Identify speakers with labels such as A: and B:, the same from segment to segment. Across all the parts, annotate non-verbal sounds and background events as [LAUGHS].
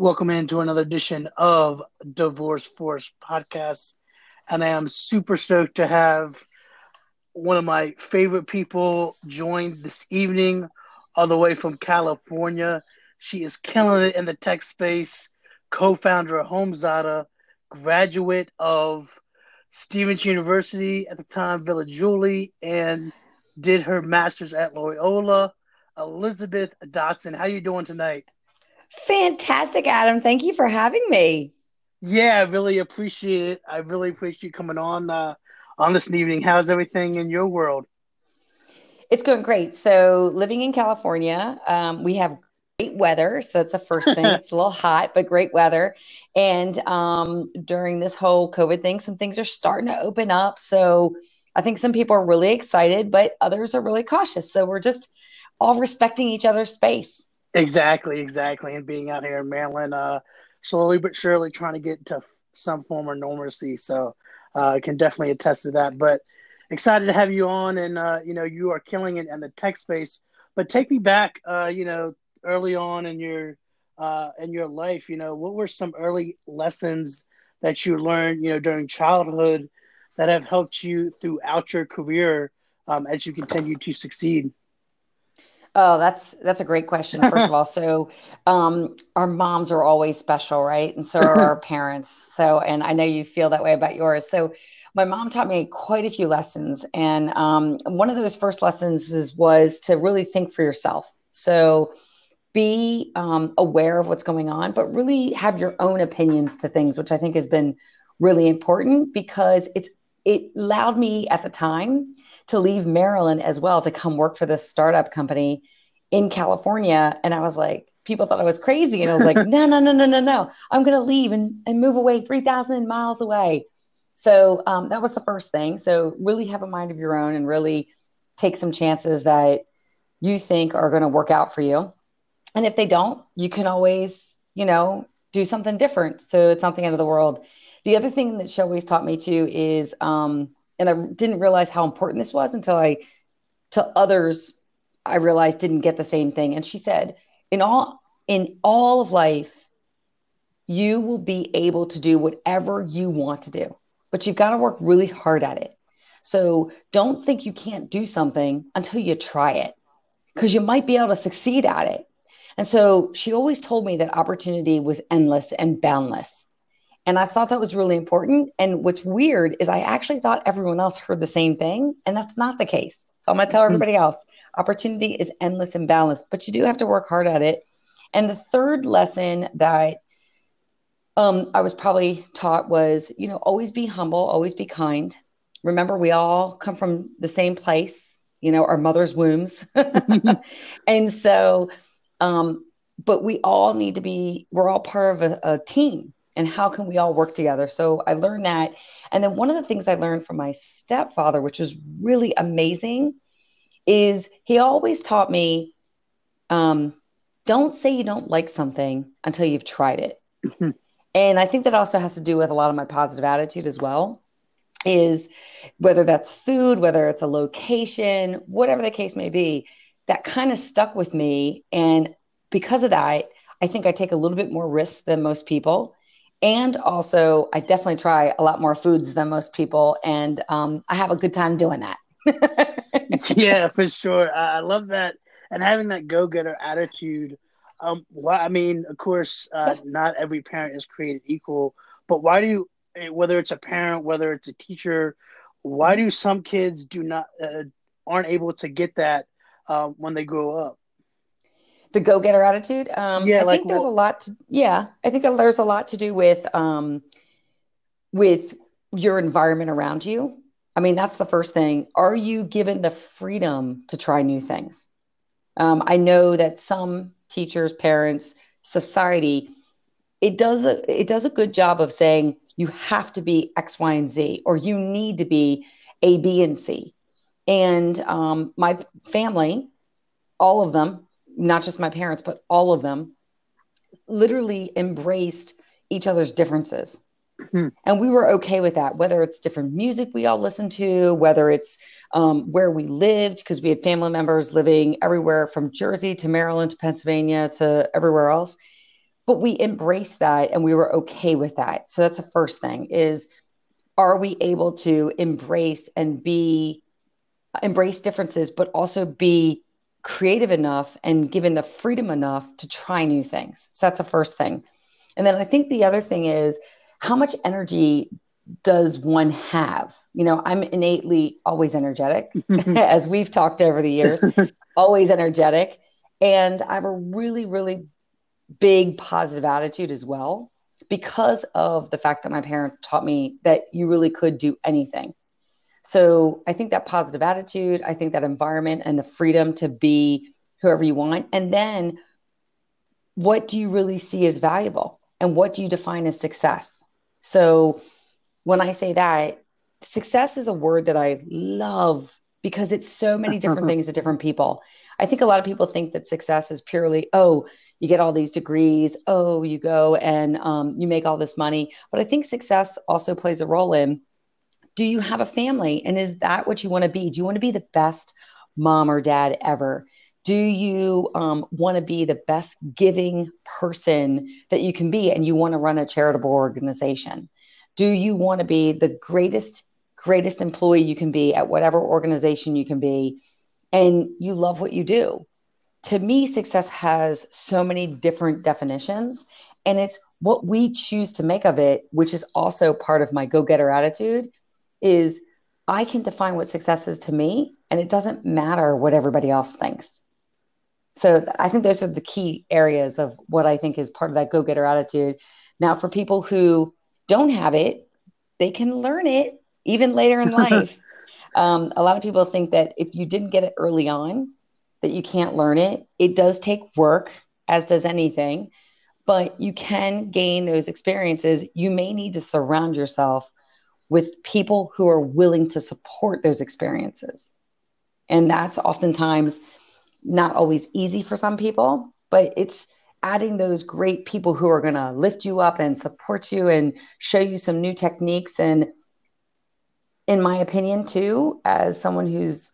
A: Welcome into another edition of Divorce Force Podcast. And I am super stoked to have one of my favorite people join this evening, all the way from California. She is killing it in the tech space, co founder of HomeZada, graduate of Stevenson University at the time, Villa Julie, and did her master's at Loyola. Elizabeth Dodson, how you doing tonight?
B: Fantastic, Adam. Thank you for having me.
A: Yeah, I really appreciate it. I really appreciate you coming on uh, on this evening. How's everything in your world?
B: It's going great. So, living in California, um, we have great weather. So, that's the first thing. [LAUGHS] it's a little hot, but great weather. And um, during this whole COVID thing, some things are starting to open up. So, I think some people are really excited, but others are really cautious. So, we're just all respecting each other's space.
A: Exactly, exactly. And being out here in Maryland, uh, slowly but surely trying to get to some form of normalcy. So uh, I can definitely attest to that. But excited to have you on, and uh, you know you are killing it in the tech space. But take me back, uh, you know, early on in your uh, in your life. You know, what were some early lessons that you learned, you know, during childhood that have helped you throughout your career um, as you continue to succeed?
B: Oh, that's that's a great question. First of [LAUGHS] all, so um, our moms are always special, right? And so are our [LAUGHS] parents. So, and I know you feel that way about yours. So, my mom taught me quite a few lessons, and um, one of those first lessons is, was to really think for yourself. So, be um, aware of what's going on, but really have your own opinions to things, which I think has been really important because it's it allowed me at the time to leave Maryland as well to come work for this startup company in California. And I was like, people thought I was crazy. And I was like, [LAUGHS] no, no, no, no, no, no. I'm going to leave and, and move away 3,000 miles away. So um, that was the first thing. So really have a mind of your own and really take some chances that you think are going to work out for you. And if they don't, you can always, you know, do something different. So it's not the end of the world. The other thing that she always taught me too is um, and I didn't realize how important this was until I to others I realized didn't get the same thing. And she said, in all in all of life, you will be able to do whatever you want to do, but you've got to work really hard at it. So don't think you can't do something until you try it, because you might be able to succeed at it. And so she always told me that opportunity was endless and boundless. And I thought that was really important. And what's weird is I actually thought everyone else heard the same thing, and that's not the case. So I'm going to tell mm-hmm. everybody else opportunity is endless and balanced, but you do have to work hard at it. And the third lesson that um, I was probably taught was, you know, always be humble, always be kind. Remember, we all come from the same place, you know, our mother's wombs. [LAUGHS] and so, um, but we all need to be, we're all part of a, a team and how can we all work together? So i learned that. And then one of the things i learned from my stepfather which was really amazing is he always taught me um, don't say you don't like something until you've tried it. Mm-hmm. and i think that also has to do with a lot of my positive attitude as well is whether that's food whether it's a location whatever the case may be that kind of stuck with me. And because of that i think i take a little bit more risk than most people and also I definitely try a lot more foods than most people, and um, I have a good time doing that. [LAUGHS]
A: yeah, for sure. I love that, and having that go-getter attitude. Um, well, I mean, of course, uh, not every parent is created equal, but why do you, eh, whether it's a parent, whether it's a teacher, why do some kids do not uh, aren't able to get that uh, when they grow up?
B: The go-getter attitude. Um yeah I like think there's a lot to yeah i think there's a lot to do with um with your environment around you. I mean that's the first thing. Are you given the freedom to try new things? Um, i know that some teachers parents society it does a it does a good job of saying you have to be x y and z or you need to be a b and c. And um, my family all of them not just my parents, but all of them, literally embraced each other's differences. Mm-hmm. And we were okay with that, whether it's different music we all listen to, whether it's um, where we lived, because we had family members living everywhere from Jersey to Maryland to Pennsylvania to everywhere else. but we embraced that and we were okay with that. So that's the first thing is are we able to embrace and be embrace differences, but also be creative enough and given the freedom enough to try new things. So that's the first thing. And then I think the other thing is how much energy does one have? You know, I'm innately always energetic, mm-hmm. [LAUGHS] as we've talked over the years, [LAUGHS] always energetic. And I have a really, really big positive attitude as well because of the fact that my parents taught me that you really could do anything. So I think that positive attitude, I think that environment and the freedom to be whoever you want. And then what do you really see as valuable? And what do you define as success? So when I say that, success is a word that I love because it's so many [LAUGHS] different things to different people. I think a lot of people think that success is purely, oh, you get all these degrees oh you go and um, you make all this money but i think success also plays a role in do you have a family? And is that what you want to be? Do you want to be the best mom or dad ever? Do you um, want to be the best giving person that you can be and you want to run a charitable organization? Do you want to be the greatest greatest employee you can be at whatever organization you can be? And you love what you do. To me, success has so many different definitions, and it's what we choose to make of it, which is also part of my go getter attitude. Is I can define what success is to me, and it doesn't matter what everybody else thinks. So I think those are the key areas of what I think is part of that go getter attitude. Now, for people who don't have it, they can learn it even later in [LAUGHS] life. um, a lot of people think that if you didn't get it early on, that you can't learn it. It does take work, as does anything, but you can gain those experiences. You may need to surround yourself with people who are willing to support those experiences. And that's oftentimes not always easy for some people, but it's adding those great people who are going to lift you up and support you and show you some new techniques. And in my opinion, too, as someone who's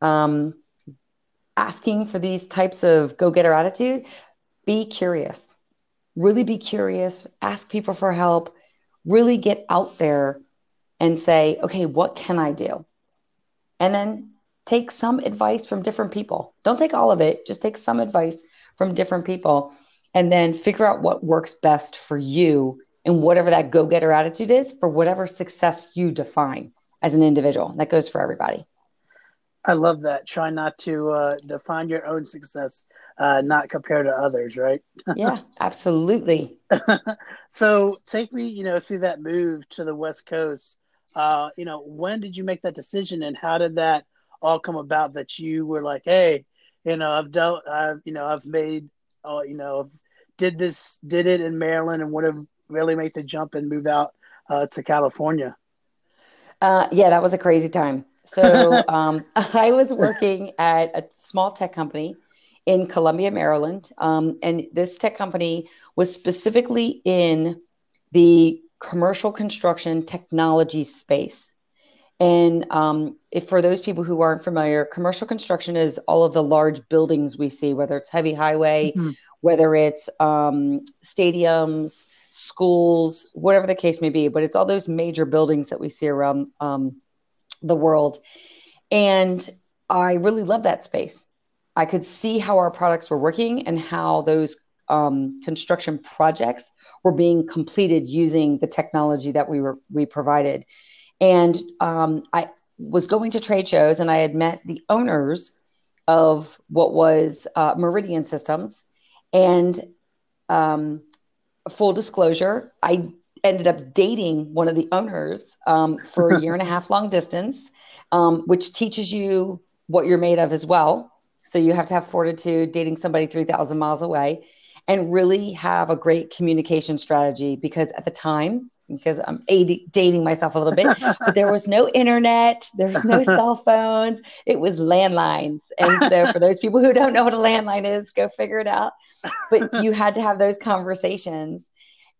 B: um, asking for these types of go getter attitude, be curious. Really be curious, ask people for help, really get out there and say, okay, what can I do? And then take some advice from different people. Don't take all of it, just take some advice from different people and then figure out what works best for you and whatever that go getter attitude is for whatever success you define as an individual. That goes for everybody.
A: I love that. Try not to uh, define your own success, uh, not compare to others, right? [LAUGHS]
B: yeah, absolutely. [LAUGHS]
A: so take me, you know, through that move to the West Coast. Uh, you know, when did you make that decision, and how did that all come about? That you were like, hey, you know, I've dealt, I've, you know, I've made, uh, you know, did this, did it in Maryland, and would have really make the jump and move out uh, to California.
B: Uh, yeah, that was a crazy time. So [LAUGHS] um, [LAUGHS] I was working at a small tech company in Columbia, Maryland. Um, and this tech company was specifically in the commercial construction technology space. And um, if for those people who aren't familiar, commercial construction is all of the large buildings we see, whether it's heavy highway, mm-hmm. whether it's um, stadiums, schools, whatever the case may be. But it's all those major buildings that we see around um, the world. And I really love that space. I could see how our products were working and how those um, construction projects were being completed using the technology that we were we provided. And um, I was going to trade shows, and I had met the owners of what was uh, Meridian Systems. And um, full disclosure, I ended up dating one of the owners um, for a year and a half long distance, um, which teaches you what you're made of as well. So you have to have fortitude dating somebody 3,000 miles away and really have a great communication strategy because at the time, because I'm dating myself a little bit, [LAUGHS] but there was no internet, there was no cell [LAUGHS] phones, it was landlines. And so, for those people who don't know what a landline is, go figure it out. But you had to have those conversations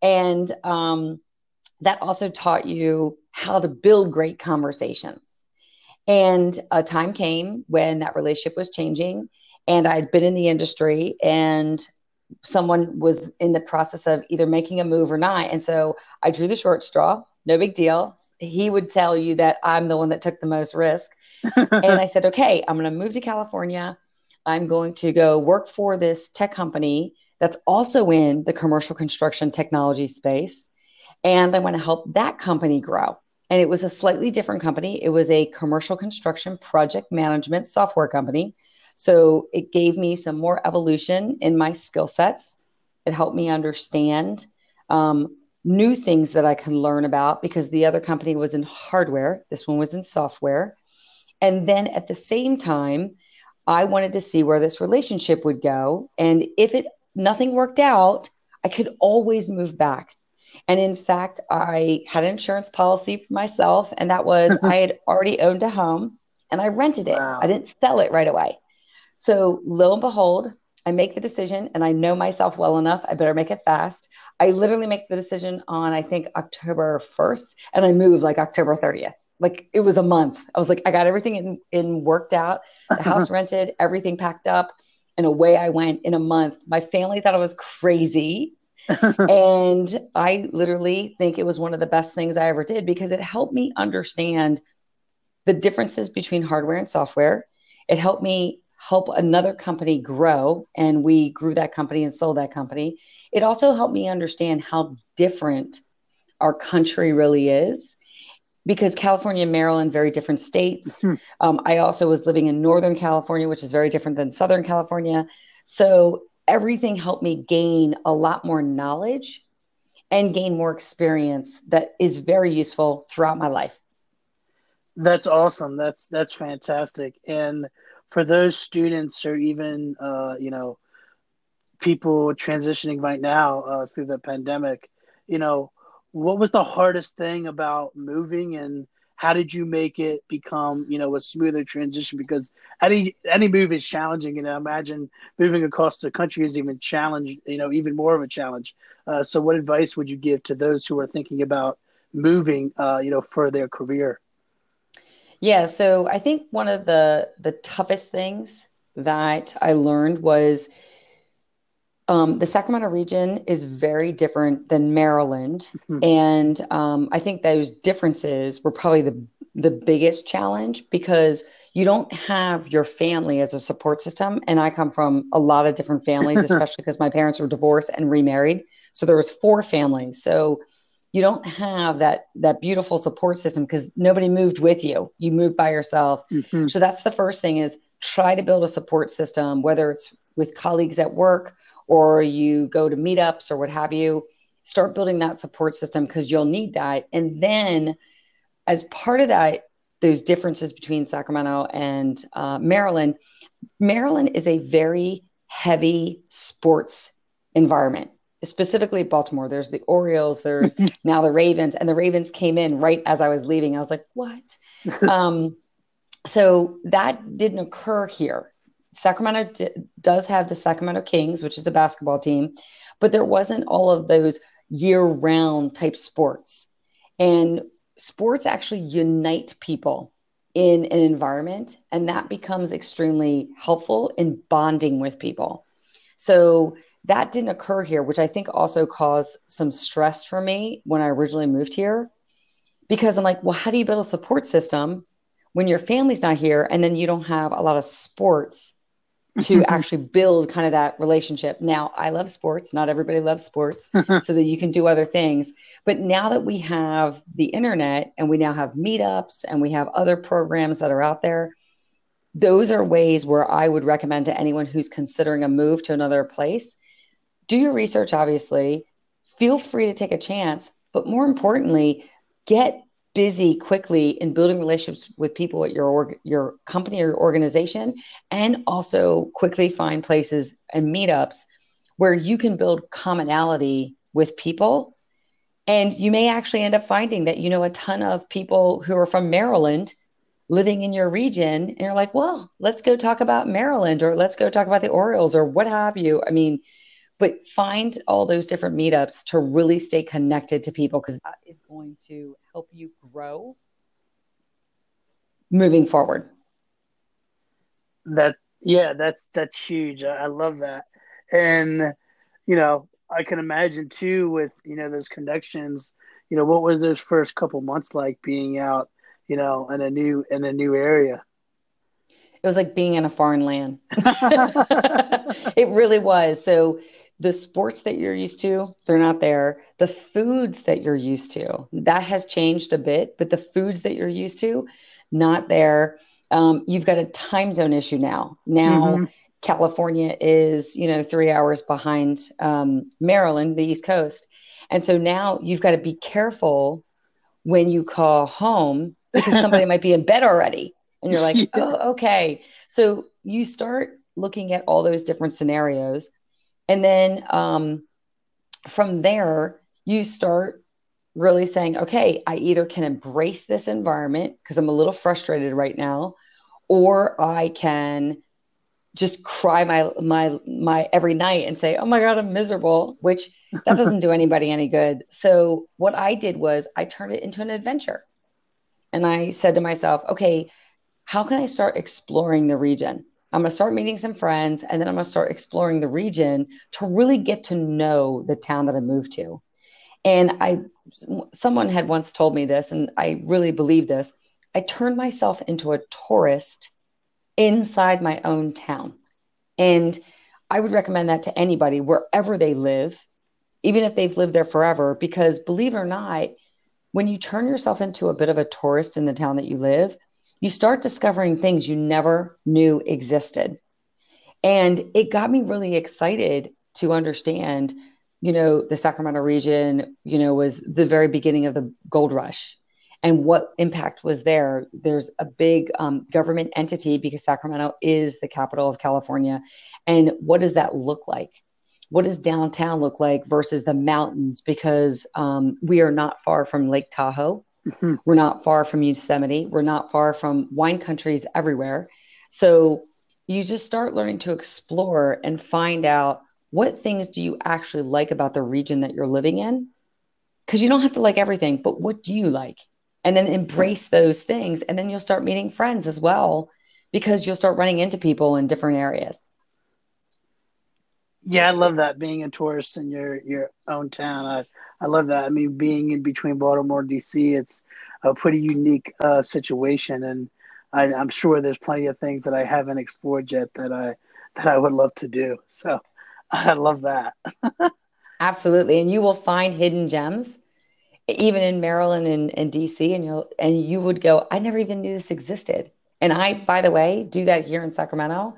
B: and um, that also taught you how to build great conversations. And a time came when that relationship was changing, and I'd been in the industry, and someone was in the process of either making a move or not. And so I drew the short straw, no big deal. He would tell you that I'm the one that took the most risk. [LAUGHS] and I said, okay, I'm going to move to California. I'm going to go work for this tech company that's also in the commercial construction technology space. And I want to help that company grow. And it was a slightly different company. It was a commercial construction project management software company. So it gave me some more evolution in my skill sets. It helped me understand um, new things that I can learn about because the other company was in hardware, this one was in software. And then at the same time, I wanted to see where this relationship would go. And if it nothing worked out, I could always move back. And in fact, I had an insurance policy for myself, and that was [LAUGHS] I had already owned a home and I rented it. Wow. I didn't sell it right away. So lo and behold, I make the decision and I know myself well enough. I better make it fast. I literally make the decision on, I think, October 1st, and I move like October 30th. Like it was a month. I was like, I got everything in, in worked out, the [LAUGHS] house rented, everything packed up, and away I went in a month. My family thought I was crazy. [LAUGHS] and I literally think it was one of the best things I ever did because it helped me understand the differences between hardware and software. It helped me help another company grow and we grew that company and sold that company. It also helped me understand how different our country really is because california and maryland very different states. Mm-hmm. um, i also was living in northern california which is very different than southern california. So everything helped me gain a lot more knowledge and gain more experience that is very useful throughout my life.
A: That's awesome. That's that's fantastic. And for those students or even uh, you know people transitioning right now uh, through the pandemic, you know, what was the hardest thing about moving and how did you make it become you know a smoother transition? Because any any move is challenging and i imagine moving across the country is even challenge you know even more of a challenge. Uh, so what advice would you give to those who are thinking about moving uh, you know for their career
B: yeah, so I think one of the the toughest things that I learned was um, the Sacramento region is very different than Maryland, mm-hmm. and um, I think those differences were probably the the biggest challenge because you don't have your family as a support system. And I come from a lot of different families, [LAUGHS] especially because my parents were divorced and remarried, so there was four families. So you don't have that that beautiful support system because nobody moved with you. You moved by yourself. Mm-hmm. so that's the first thing is try to build a support system whether it's with colleagues at work or you go to meetups or what have you. Start building that support system because you'll need that. And then as part of that those differences between sacramento and uh, maryland maryland is a very heavy sports environment specifically Baltimore. There's the Orioles, there's [LAUGHS] now the Ravens, and the Ravens came in right as I was leaving. I was like, what? [LAUGHS] um, so that didn't occur here. Sacramento d- does have the Sacramento Kings, which is the basketball team, but there wasn't all of those year round type sports. And sports actually unite people in an environment, and that becomes extremely helpful in bonding with people. So that didn't occur here, which I think also caused some stress for me when I originally moved here. Because I'm like, well, how do you build a support system when your family's not here and then you don't have a lot of sports to [LAUGHS] actually build kind of that relationship? Now, I love sports. Not everybody loves sports, [LAUGHS] so that you can do other things. But now that we have the internet and we now have meetups and we have other programs that are out there, those are ways where I would recommend to anyone who's considering a move to another place do your research, obviously. Feel free to take a chance, but more importantly, get busy quickly in building relationships with people at your org- your company or your organization, and also quickly find places and meetups where you can build commonality with people. And you may actually end up finding that you know a ton of people who are from Maryland living in your region, and you're like, well, let's go talk about Maryland or let's go talk about the Orioles or what have you. I mean, but find all those different meetups to really stay connected to people because that is going to help you grow moving forward
A: that yeah that's that's huge i, I love that and you know, I can imagine too with you know those connections. You know, what was those first couple months like being out, you know, in a new in a new area?
B: It was like being in a foreign land. [LAUGHS] [LAUGHS] it really was. So the sports that you're used to, they're not there. The foods that you're used to, that has changed a bit, but the foods that you're used to, not there. Um, you've got a time zone issue now. Now, mm-hmm. California is, you know, three hours behind um, Maryland, the East Coast. And so now you've got to be careful when you call home because somebody [LAUGHS] might be in bed already. And you're like, yeah. oh, okay. So you start looking at all those different scenarios. And then um, from there, you start really saying, okay, I either can embrace this environment because I'm a little frustrated right now, or I can just cry my my my every night and say, "Oh my god, I'm miserable," which that [LAUGHS] doesn't do anybody any good. So what I did was I turned it into an adventure. And I said to myself, "Okay, how can I start exploring the region? I'm going to start meeting some friends and then I'm going to start exploring the region to really get to know the town that I moved to." And I someone had once told me this and I really believe this. I turned myself into a tourist inside my own town. And I would recommend that to anybody wherever they live, even if they've lived there forever, because believe it or not, when you turn yourself into a bit of a tourist in the town that you live, you start discovering things you never knew existed. And it got me really excited to understand, you know, the Sacramento region, you know, was the very beginning of the gold rush and what impact was there. There's a big um, government entity because Sacramento is the capital of California. And what does that look like? What does downtown look like versus the mountains? Because um, we are not far from Lake Tahoe. Mm-hmm. We're not far from Yosemite. We're not far from wine countries everywhere. So you just start learning to explore and find out what things do you actually like about the region that you're living in because you don't have to like everything but what do you like and then embrace those things and then you'll start meeting friends as well because you'll start running into people in different areas
A: yeah i love that being a tourist in your your own town i i love that i mean being in between baltimore and dc it's a pretty unique uh, situation and I, i'm sure there's plenty of things that i haven't explored yet that i that i would love to do so [LAUGHS] i love that [LAUGHS]
B: absolutely and you will find hidden gems even in Maryland and, and DC, and you'll and you would go, I never even knew this existed. And I, by the way, do that here in Sacramento.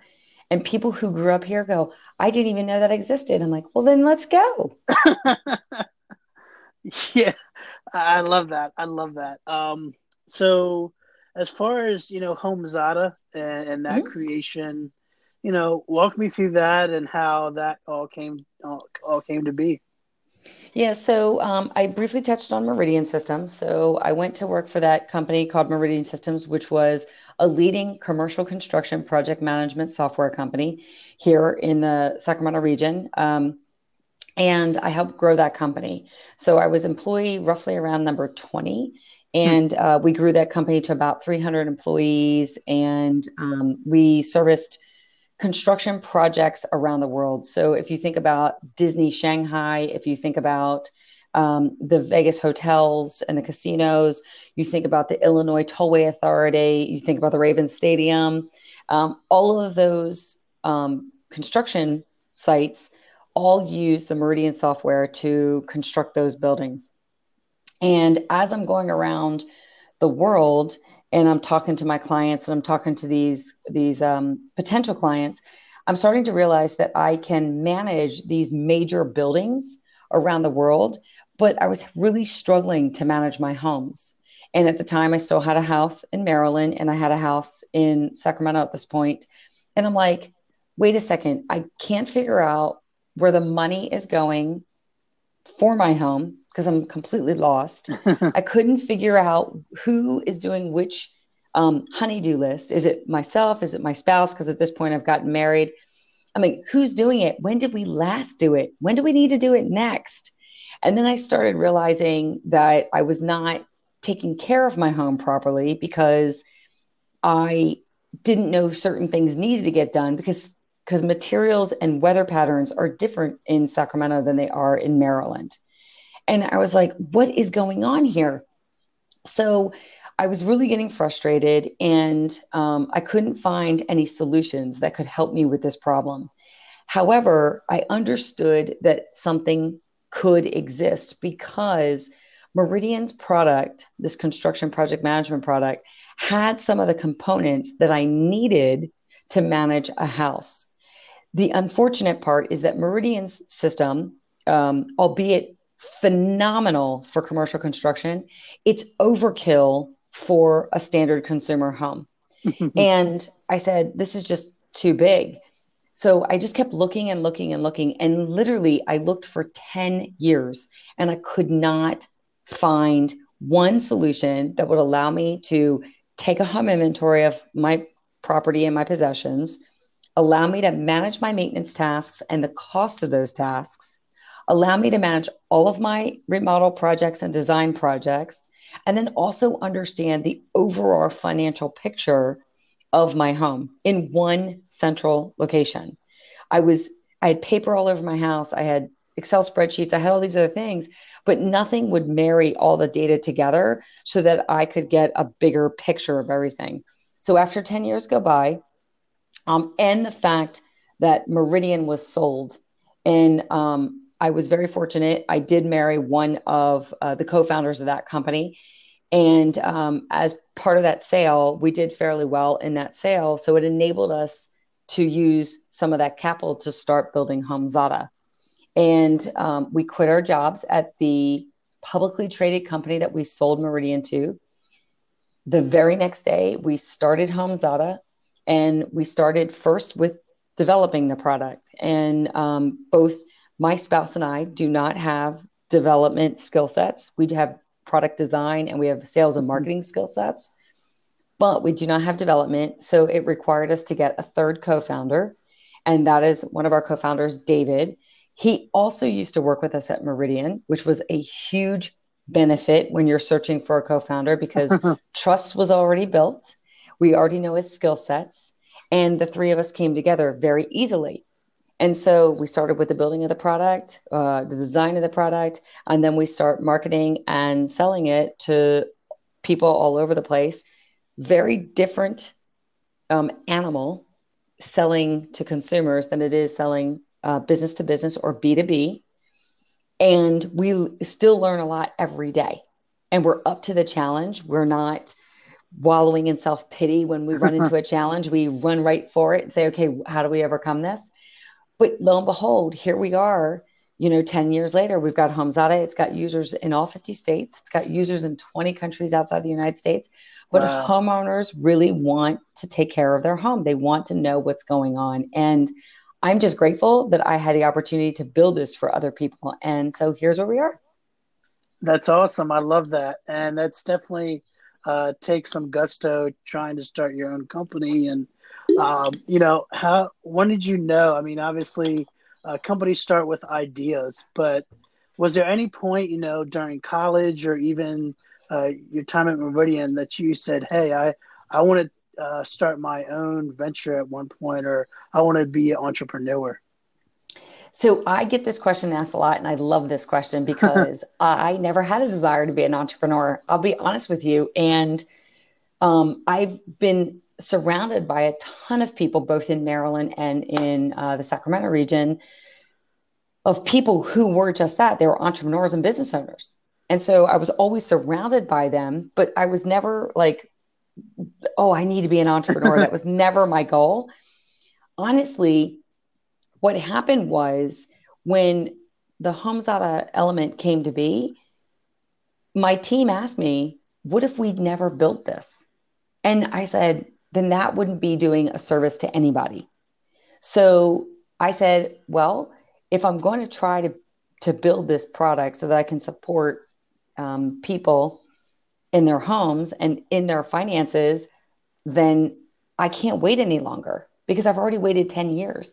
B: And people who grew up here go, I didn't even know that existed. I'm like, well, then let's go. [LAUGHS] [LAUGHS]
A: yeah, I love that. I love that. Um, so, as far as you know, HomeZada and, and that mm-hmm. creation, you know, walk me through that and how that all came all, all came to be.
B: Yeah, so um, I briefly touched on Meridian Systems. So I went to work for that company called Meridian Systems, which was a leading commercial construction project management software company here in the Sacramento region. Um, and I helped grow that company. So I was employee roughly around number 20. And uh, we grew that company to about 300 employees. And um, we serviced construction projects around the world. So if you think about Disney Shanghai, if you think about um, the Vegas hotels and the casinos, you think about the Illinois Tollway Authority, you think about the Ravens Stadium, um, all of those um, construction sites all use the Meridian software to construct those buildings. And as I'm going around the world, and I'm talking to my clients and I'm talking to these these um, potential clients, I'm starting to realize that I can manage these major buildings around the world, but I was really struggling to manage my homes. And at the time, I still had a house in Maryland and I had a house in Sacramento at this point. And I'm like, wait a second, I can't figure out where the money is going for my home because I'm completely lost. [LAUGHS] I couldn't figure out who is doing which um, honeydew list. Is it myself? Is it my spouse? Because at this point, I've gotten married. I mean, who's doing it? When did we last do it? When do we need to do it next? And then I started realizing that I was not taking care of my home properly because I didn't know certain things needed to get done because because materials and weather patterns are different in Sacramento than they are in Maryland. And I was like, what is going on here? So I was really getting frustrated and um, I couldn't find any solutions that could help me with this problem. However, I understood that something could exist because Meridian's product, this construction project management product, had some of the components that I needed to manage a house. The unfortunate part is that Meridian's system, um, albeit phenomenal for commercial construction, it's overkill for a standard consumer home. [LAUGHS] and I said, this is just too big. So I just kept looking and looking and looking. And literally, I looked for 10 years and I could not find one solution that would allow me to take a home inventory of my property and my possessions, allow me to manage my maintenance tasks and the cost of those tasks, allow me to manage all of my remodel projects and design projects, and then also understand the overall financial picture of my home in one central location. I was I had paper all over my house. I had Excel spreadsheets. I had all these other things, but nothing would marry all the data together so that I could get a bigger picture of everything. So after 10 years go by, um, and the fact that Meridian was sold, and um, I was very fortunate. I did marry one of uh, the co founders of that company. And um, as part of that sale, we did fairly well in that sale. So it enabled us to use some of that capital to start building HomeZada. And um, we quit our jobs at the publicly traded company that we sold Meridian to. The very next day, we started HomeZada and we started first with developing the product. And um, both my spouse and I do not have development skill sets. We have product design and we have sales and marketing skill sets, but we do not have development. So it required us to get a third co founder. And that is one of our co founders, David. He also used to work with us at Meridian, which was a huge benefit when you're searching for a co founder because [LAUGHS] trust was already built. We already know his skill sets. And the three of us came together very easily. And so we started with the building of the product, uh, the design of the product, and then we start marketing and selling it to people all over the place. Very different um, animal selling to consumers than it is selling uh, business to business or B2B. And we still learn a lot every day. And we're up to the challenge. We're not wallowing in self pity when we run into a [LAUGHS] challenge. We run right for it and say, okay, how do we overcome this? But lo and behold, here we are. You know, 10 years later, we've got HomeZada. It's got users in all 50 states. It's got users in 20 countries outside the United States. But wow. homeowners really want to take care of their home. They want to know what's going on. And I'm just grateful that I had the opportunity to build this for other people. And so here's where we are.
A: That's awesome. I love that. And that's definitely uh, takes some gusto trying to start your own company. And, um, you know, how, when did you know? I mean, obviously, uh, companies start with ideas, but was there any point, you know, during college or even uh, your time at Meridian that you said, hey, I, I want to uh, start my own venture at one point, or I want to be an entrepreneur?
B: So I get this question asked a lot, and I love this question [LAUGHS] because I never had a desire to be an entrepreneur. I'll be honest with you, and um, I've been surrounded by a ton of people, both in Maryland and in uh, the Sacramento region, of people who were just that. They were entrepreneurs and business owners. And so I was always surrounded by them, but I was never like oh, I need to be an entrepreneur. that was never my goal. Honestly, what happened was when the HomeZada element came to be, my team asked me, what if we'd never built this? And I said, then that wouldn't be doing a service to anybody. So I said, well, if I'm going to try to, to build this product so that I can support um, people in their homes and in their finances, then I can't wait any longer because I've already waited 10 years.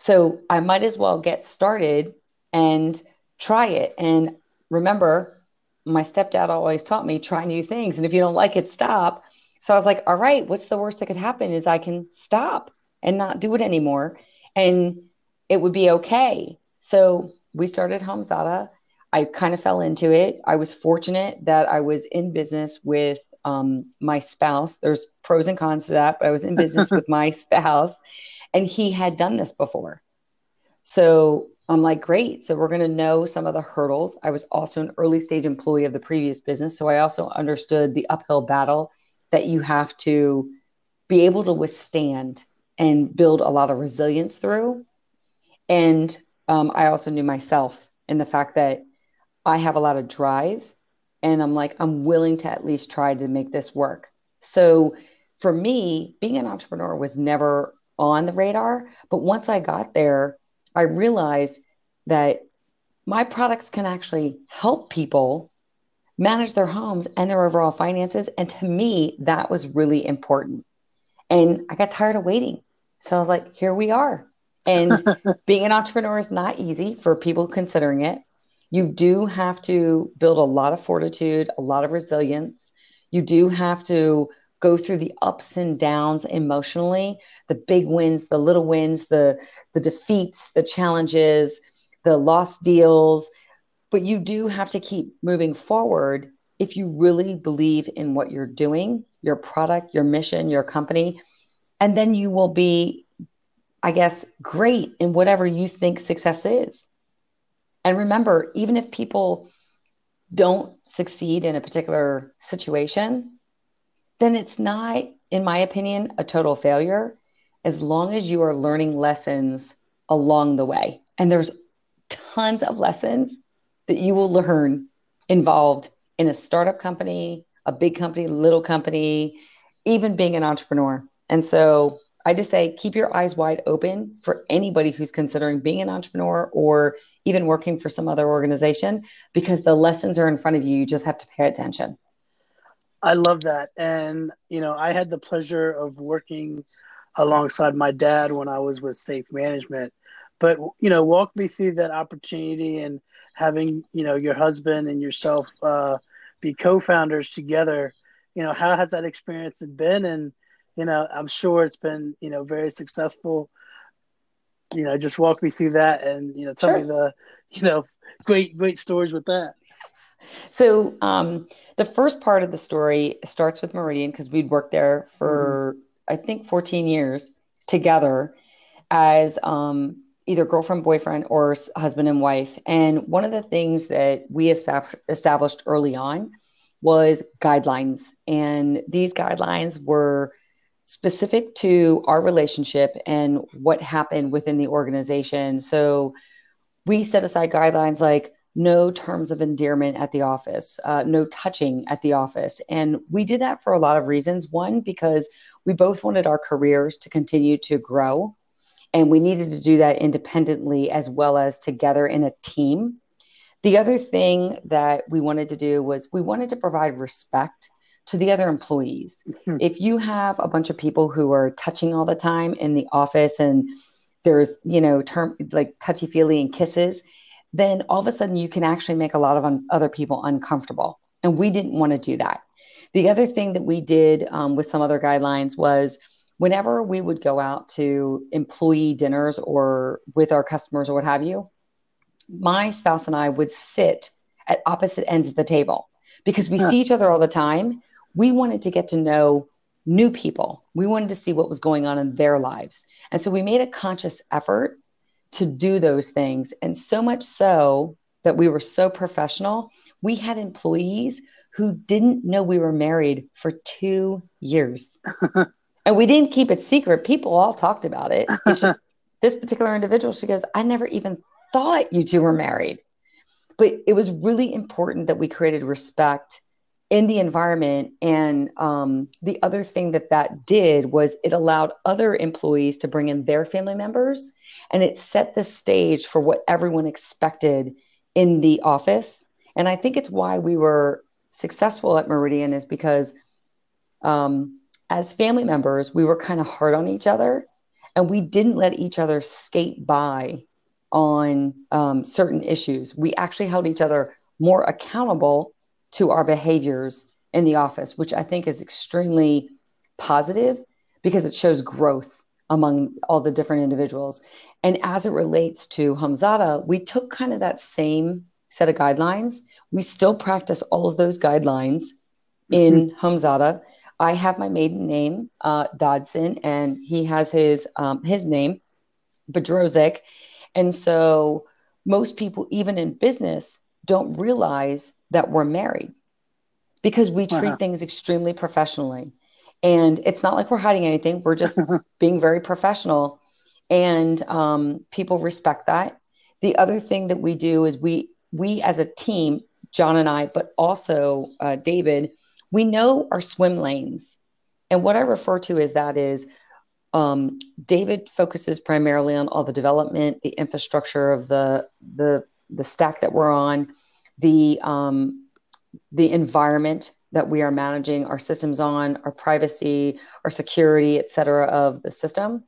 B: So I might as well get started and try it. And remember, my stepdad always taught me try new things. And if you don't like it, stop. So I was like, all right, what's the worst that could happen is I can stop. and not do it anymore. And it would be okay. So we started HomeZada. I kind of fell into it. I was fortunate that I was in business with um, my spouse. There's pros and cons to that, but I was in business [LAUGHS] with my spouse, and he had done this before. So I'm like, great. So we're going to know some of the hurdles. I was also an early stage employee of the previous business. So I also understood the uphill battle that you have to be able to withstand and build a lot of resilience through. And um, I also knew myself and the fact that I have a lot of drive and I'm like, I'm willing to at least try to make this work. So for me, being an entrepreneur was never on the radar. But once I got there, I realized that my products can actually help people manage their homes and their overall finances. And to me, that was really important. And I got tired of waiting. So I was like, here we are. And [LAUGHS] being an entrepreneur is not easy for people considering it. You do have to build a lot of fortitude, a lot of resilience. You do have to go through the ups and downs emotionally, the big wins, the little wins, the the defeats, the challenges, the lost deals, but you do have to keep moving forward if you really believe in what you're doing, your product, your mission, your company, and then you will be I guess great in whatever you think success is. And remember, even if people don't succeed in a particular situation, then it's not, in my opinion, a total failure as long as you are learning lessons along the way. And there's tons of lessons that you will learn involved in a startup company, a big company, little company, even being an entrepreneur. And so I just say keep your eyes wide open for anybody who's considering being an entrepreneur or even working for some other organization because the lessons are in front of you. You just have to pay attention.
A: I love that. And, you know, I had the pleasure of working alongside my dad when I was with Safe Management. But, you know, walk me through that opportunity and having, you know, your husband and yourself uh, be co founders together. You know, how has that experience been? And, you know, I'm sure it's been, you know, very successful. You know, just walk me through that and, you know, tell sure. me the, you know, great, great stories with that.
B: So um, the first part of the story starts with Meridian because we'd worked there for mm-hmm. I think 14 years together as um, either girlfriend, boyfriend, or husband and wife. And one of the things that we established early on was guidelines, and these guidelines were specific to our relationship and what happened within the organization. So we set aside guidelines like no terms of endearment at the office, uh, no touching at the office. And we did that for a lot of reasons. One, because we both wanted our careers to continue to grow, and we needed to do that independently as well as together in a team. The other thing that we wanted to do was we wanted to provide respect to the other employees. Mm-hmm. If you have a bunch of people who are touching all the time in the office and there's, you know, term like touchy feely and kisses, then all of a sudden you can actually make a lot of un- other people uncomfortable. And we didn't want to do that. The other thing that we did um, with some other guidelines was whenever we would go out to employee dinners or with our customers or what have you, my spouse and I would sit at opposite ends of the table because we huh. see each other all the time. We wanted to get to know new people. We wanted to see what was going on in their lives. And so we made a conscious effort to do those things. And so much so that we were so professional, we had employees who didn't know we were married for two years. [LAUGHS] and we didn't keep it secret. People all talked about it. It's just [LAUGHS] this particular individual, she goes, I never even thought you two were married. But it was really important that we created respect in the environment. And um, the other thing that that did was it allowed other employees to bring in their family members and it set the stage for what everyone expected in the office. And I think it's why we were successful at Meridian is because um, as family members, we were kind of hard on each other and we didn't let each other skate by on um, certain issues. We actually held each other more accountable to our behaviors in the office, which I think is extremely positive because it shows growth among all the different individuals. And as it relates to HomeZada, we took kind of that same set of guidelines. We still practice all of those guidelines in mm-hmm. HomeZada. I have my maiden name, uh, Dodson, and he has his um, his name, Bedrosian. And so most people, even in business, don't realize that we're married because we treat things extremely professionally. And it's not like we're hiding anything. We're just [LAUGHS] being very professional. And um, people respect that. The other thing that we do is we we as a team, John and I, but also uh, David, we know our swim lanes. And what I refer to as that is um, David focuses primarily on all the development, the infrastructure of the the the stack that we're on, the um, the environment that we are managing our systems on, our privacy, our security, et cetera, of the system.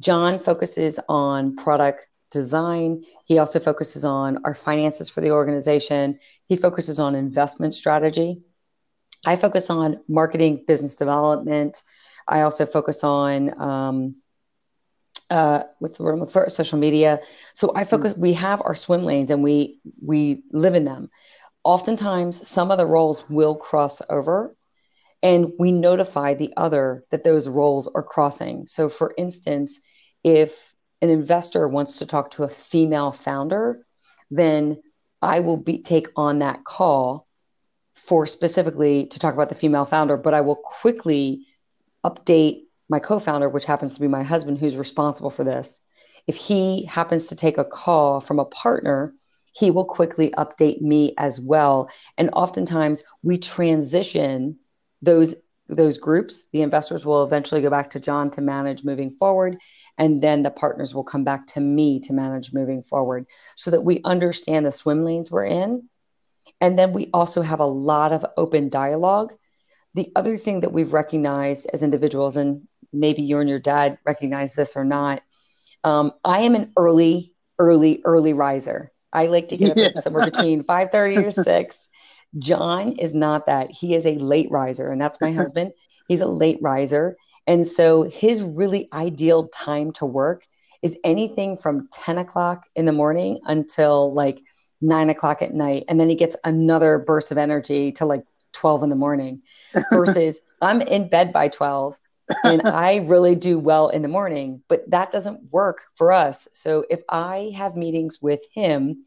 B: John focuses on product design. He also focuses on our finances for the organization. He focuses on investment strategy. I focus on marketing, business development. I also focus on um, uh, what's the word for social media. So I focus. Mm-hmm. We have our swim lanes, and we we live in them oftentimes some of the roles will cross over and we notify the other that those roles are crossing. So, for instance, if an investor wants to talk to a female founder, then I will be, take on that call for specifically to talk about the female founder, but I will quickly update my co founder, which happens to be my husband, who's responsible for this. If he happens to take a call from a partner he will quickly update me as well. And oftentimes we transition those those groups. The investors will eventually go back to John to manage moving forward. And then the partners will come back to me to manage moving forward so that we understand the swim lanes we're in. And then we also have a lot of open dialogue. The other thing that we've recognized as individuals, and maybe you and your dad recognize this or not, um, I am an early, early, early riser. I like to get up somewhere between [LAUGHS] 5:30 or 6. John is not that. He is a late riser, and that's my [LAUGHS] husband. He's a late riser. And so his really ideal time to work is anything from 10 o'clock in the morning until like nine o'clock at night. And then he gets another burst of energy to like 12 in the morning [LAUGHS] versus I'm in bed by 12 and I really do well in the morning, but that doesn't work for us. So if I have meetings with him,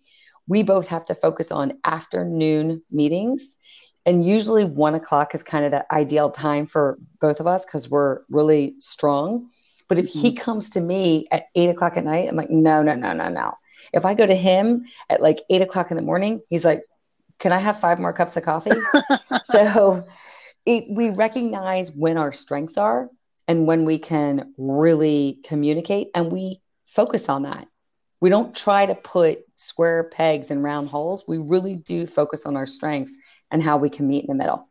B: we both have to focus on afternoon meetings. And usually one o'clock is kind of that ideal time for both of us because we're really strong. But if mm-hmm. he comes to me at eight o'clock at night, I'm like, no, no, no, no, no. If I go to him at like eight o'clock in the morning, he's like, can I have five more cups of coffee? [LAUGHS] so it, we recognize when our strengths are and when we can really communicate and we focus on that. We don't try to put square pegs in round holes. We really do focus on our strengths and how we can meet in the middle.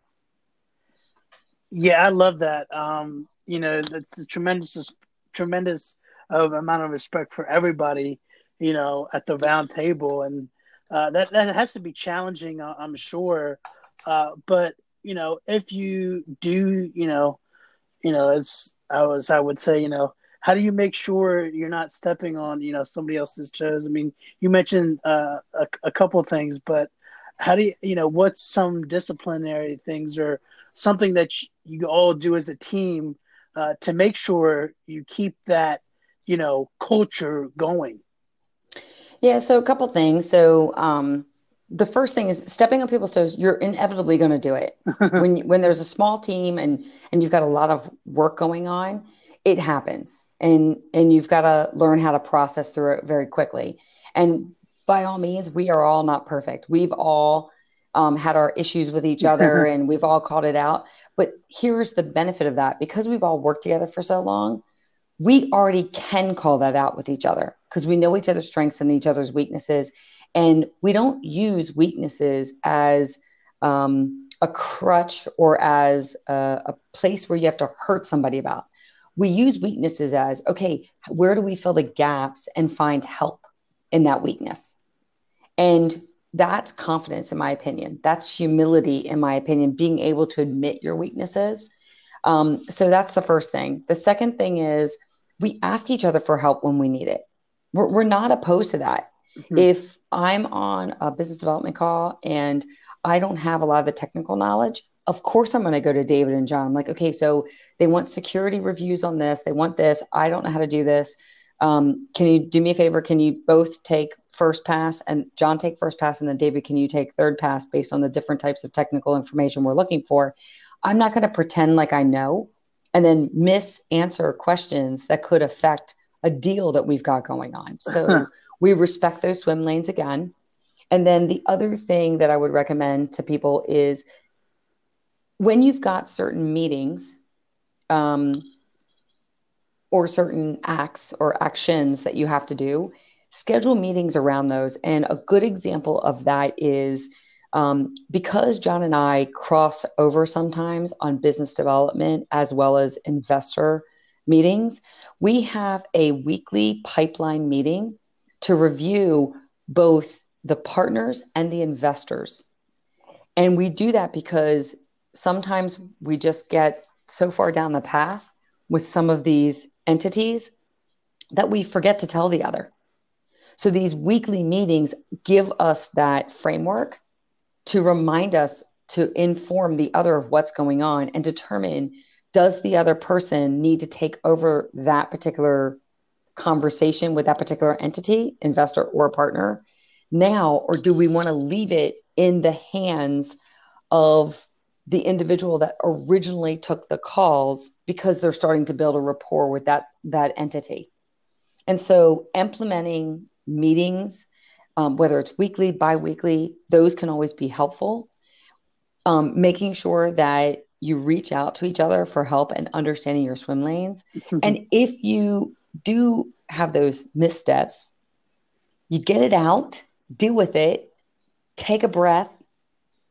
A: Yeah, I love that. Um, you know, it's a tremendous, tremendous of amount of respect for everybody. You know, at the round table, and uh, that that has to be challenging, I'm sure. Uh, but you know, if you do, you know, you know, as I was, I would say, you know, how do you make sure you're not stepping on, you know, somebody else's toes? I mean, you mentioned uh, a, a couple things, but how do you, you know, what's some disciplinary things or something that you all do as a team uh, to make sure you keep that, you know, culture going?
B: Yeah, so a couple things. So, um, the first thing is stepping on people's toes you're inevitably going to do it. [LAUGHS] When when there's a small team and and you've got a lot of work going on it happens. And and you've got to learn how to process through it very quickly. And by all means we are all not perfect. We've all um, had our issues with each other [LAUGHS] and we've all called it out. But here's the benefit of that. Because we've all worked together for so long we already can call that out with each other. Because we know each other's strengths and each other's weaknesses and we don't use weaknesses as um, a crutch or as a, a place where you have to hurt somebody about. We use weaknesses as okay, where do we fill the gaps and find help in that weakness? And that's confidence, in my opinion. That's humility, in my opinion, being able to admit your weaknesses. Um, so that's the first thing. The second thing is we ask each other for help when we need it. We're, we're not opposed to that. Mm-hmm. If I'm on a business development call and I don't have a lot of the technical knowledge, of course I'm going to go to David and John. I'm like, okay, so they want security reviews on this. They want this. I don't know how to do this. Um, can you do me a favor? Can you both take first pass and John take first pass and then David, can you take third pass based on the different types of technical information we're looking for? I'm not going to pretend like I know and then miss answer questions that could affect a deal that we've got going on. So [LAUGHS] we respect those swim lanes again. And then the other thing that I would recommend to people is when you've got certain meetings um, or certain acts or actions that you have to do, schedule meetings around those. And a good example of that is um, because John and I cross over sometimes on business development as well as investor meetings, we have a weekly pipeline meeting to review both the partners and the investors. And we do that because sometimes we just get so far down the path with some of these entities that we forget to tell the other. So these weekly meetings give us that framework to remind us to inform the other of what's going on and determine does the other person need to take over that particular conversation with that particular entity, investor or partner now, or do we want to leave it in the hands of the individual that originally took the calls because they're starting to build a rapport with that that entity? And so implementing meetings um, whether it's weekly, biweekly, those can always be helpful. Um, making sure that you reach out to each other for help and understanding your swim lanes. Mm-hmm. And if you do have those missteps, you get it out, deal with it, take a breath,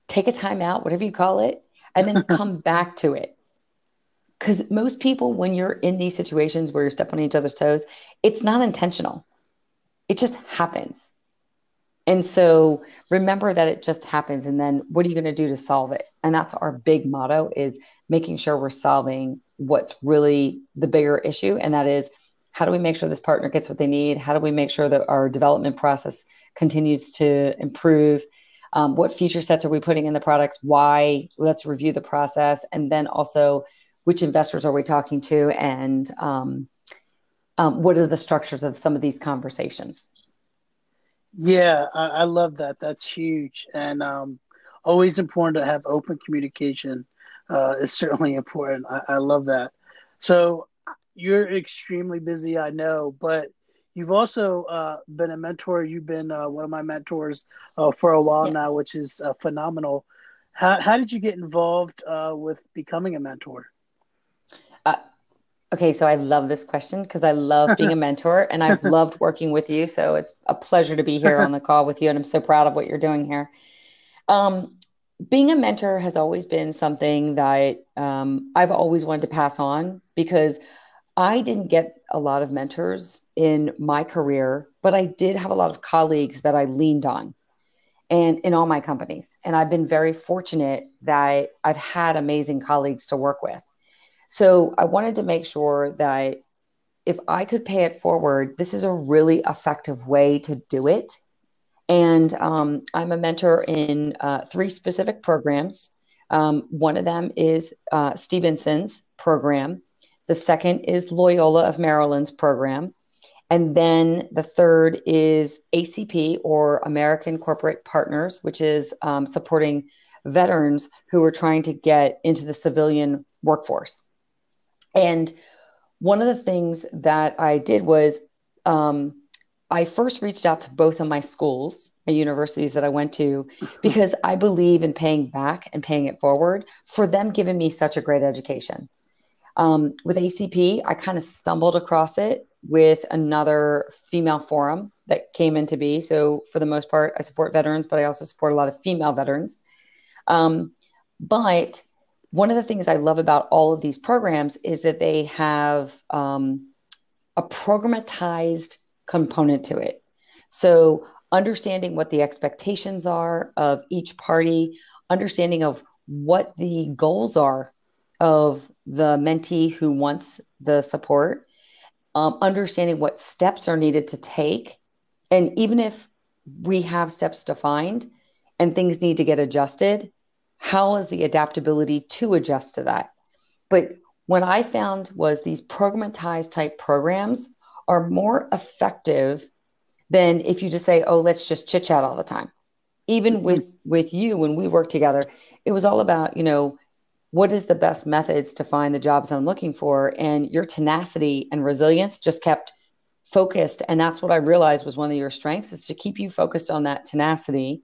B: take a time out, whatever you call it, and then [LAUGHS] come back to it. Because most people, when you're in these situations where you're stepping on each other's toes, it's not intentional. It just happens. And so remember that it just happens. And then what are you going to do to solve it? And that's our big motto is making sure we're solving what's really the bigger issue. And that is how do we make sure this partner gets what they need? How do we make sure that our development process continues to improve? Um, what feature sets are we putting in the products? Why? Let's review the process. And then also, which investors are we talking to? And um, um, what are the structures of some of these conversations?
A: Yeah, I, I love that. That's huge, and um, always important to have open communication. Uh, is certainly important. I, I love that. So you're extremely busy, I know, but you've also uh, been a mentor. You've been uh, one of my mentors uh, for a while yeah. now, which is uh, phenomenal. How, how did you get involved uh, with becoming a mentor?
B: Uh, Okay, so I love this question because I love being a [LAUGHS] mentor and I've loved working with you. So it's a pleasure to be here on the [LAUGHS] call with you, and I'm so proud of what you're doing here. Um, being a mentor has always been something that um, I've always wanted to pass on because I didn't get a lot of mentors in my career, but I did have a lot of colleagues that I leaned on and in all my companies. And I've been very fortunate that I've had amazing colleagues to work with. So I wanted to make sure that if I could pay it forward, this is a really effective way to do it. And um, I'm a mentor in uh, three specific programs. Um, one of them is uh, Stevenson's program. The second is Loyola of Maryland's program. And then the third is ACP or American Corporate Partners, which is um, supporting veterans who are trying to get into the civilian workforce. And one of the things that I did was um, I first reached out to both of my schools, my universities that I went to, because I believe in paying back and paying it forward for them giving me such a great education. Um, with ACP, I kind of stumbled across it with another female forum that came into be. So, for the most part, I support veterans, but I also support a lot of female veterans. Um, but one of the things I love about all of these programs is that they have um, a programatized component to it. So, understanding what the expectations are of each party, understanding of what the goals are of the mentee who wants the support, um, understanding what steps are needed to take. And even if we have steps defined and things need to get adjusted, how is the adaptability to adjust to that? But what I found was these programatized type programs are more effective than if you just say, oh, let's just chit chat all the time. Even mm-hmm. with with you when we worked together, it was all about, you know, what is the best methods to find the jobs I'm looking for? And your tenacity and resilience just kept focused. And that's what I realized was one of your strengths is to keep you focused on that tenacity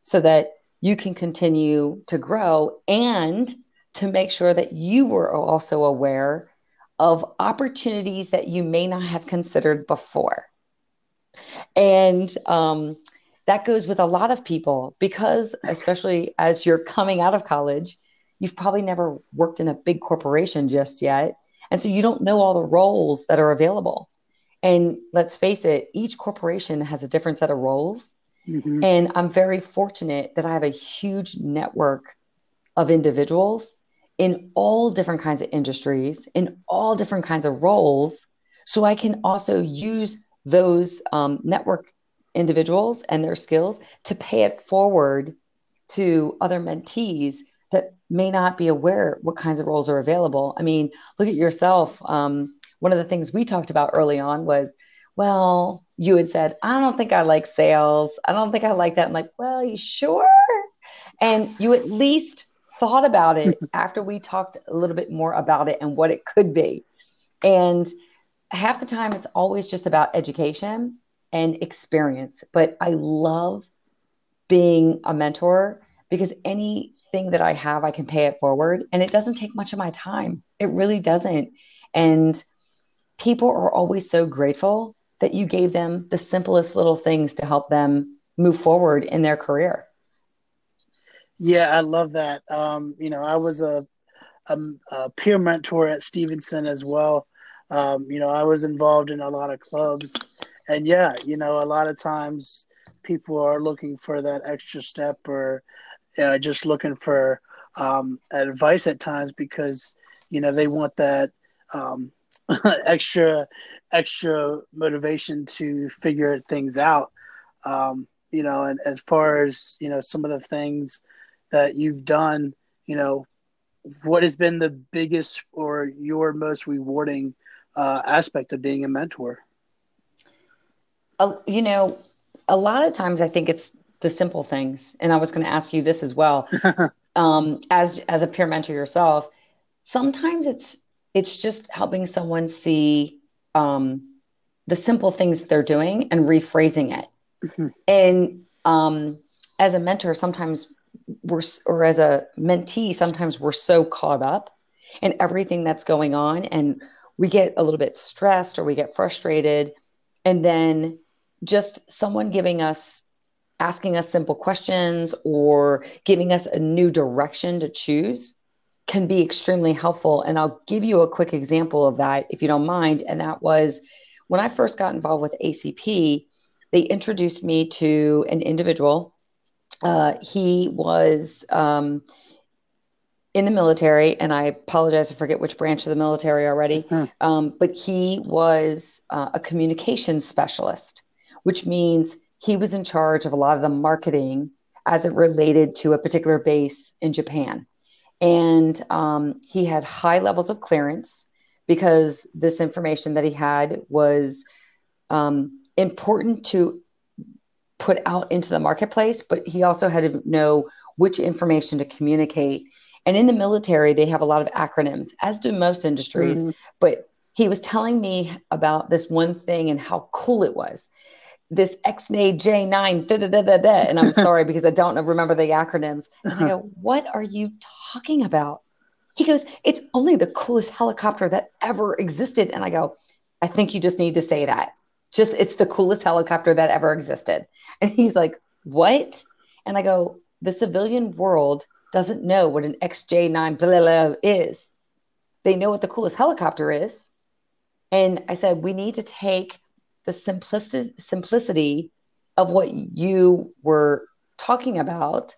B: so that you can continue to grow and to make sure that you were also aware of opportunities that you may not have considered before. And um, that goes with a lot of people because, especially as you're coming out of college, you've probably never worked in a big corporation just yet. And so you don't know all the roles that are available. And let's face it, each corporation has a different set of roles. Mm-hmm. And I'm very fortunate that I have a huge network of individuals in all different kinds of industries, in all different kinds of roles. So I can also use those um, network individuals and their skills to pay it forward to other mentees that may not be aware what kinds of roles are available. I mean, look at yourself. Um, one of the things we talked about early on was, well, you had said, I don't think I like sales. I don't think I like that. I'm like, well, you sure? And you at least thought about it [LAUGHS] after we talked a little bit more about it and what it could be. And half the time, it's always just about education and experience. But I love being a mentor because any thing that I have, I can pay it forward. And it doesn't take much of my time. It really doesn't. And people are always so grateful that you gave them the simplest little things to help them move forward in their career.
A: Yeah, I love that. Um, you know, I was a, a, a, peer mentor at Stevenson as well. Um, you know, I was involved in a lot of clubs. And yeah, you know, a lot of times people are looking for that extra step or uh, just looking for um, advice at times because you know they want that um, [LAUGHS] extra extra motivation to figure things out. Um, you know, and as far as you know, some of the things that you've done, you know, what has been the biggest or your most rewarding uh, aspect of being a mentor?
B: Uh, you know, a lot of times I think it's the simple things. And I was going to ask you this as well. [LAUGHS] um, as as a peer mentor yourself, sometimes it's it's just helping someone see um, the simple things they're doing and rephrasing it. Mm-hmm. And um, as a mentor, sometimes we're or as a mentee, sometimes we're so caught up in everything that's going on, and we get a little bit stressed or we get frustrated, and then just someone giving us asking us simple questions or giving us a new direction to choose can be extremely helpful. And I'll give you a quick example of that if you don't mind. And that was when I first got involved with ACP, they introduced me to an individual. Uh, he was um, in the military, and I apologize, I forget which branch of the military already, mm-hmm. um, but he was uh, a communications specialist, which means he was in charge of a lot of the marketing as it related to a particular base in Japan. And um, he had high levels of clearance because this information that he had was um, important to put out into the marketplace, but he also had to know which information to communicate. And in the military, they have a lot of acronyms, as do most industries. Mm-hmm. But he was telling me about this one thing and how cool it was this XNA J9, da, da, da, da, da. and I'm [LAUGHS] sorry because I don't remember the acronyms. And I uh-huh. go, what are you talking about? He goes, it's only the coolest helicopter that ever existed. And I go, I think you just need to say that. Just it's the coolest helicopter that ever existed. And he's like, what? And I go, the civilian world doesn't know what an XJ9 blah, blah, blah is. They know what the coolest helicopter is. And I said, we need to take the simplicity simplicity of what you were talking about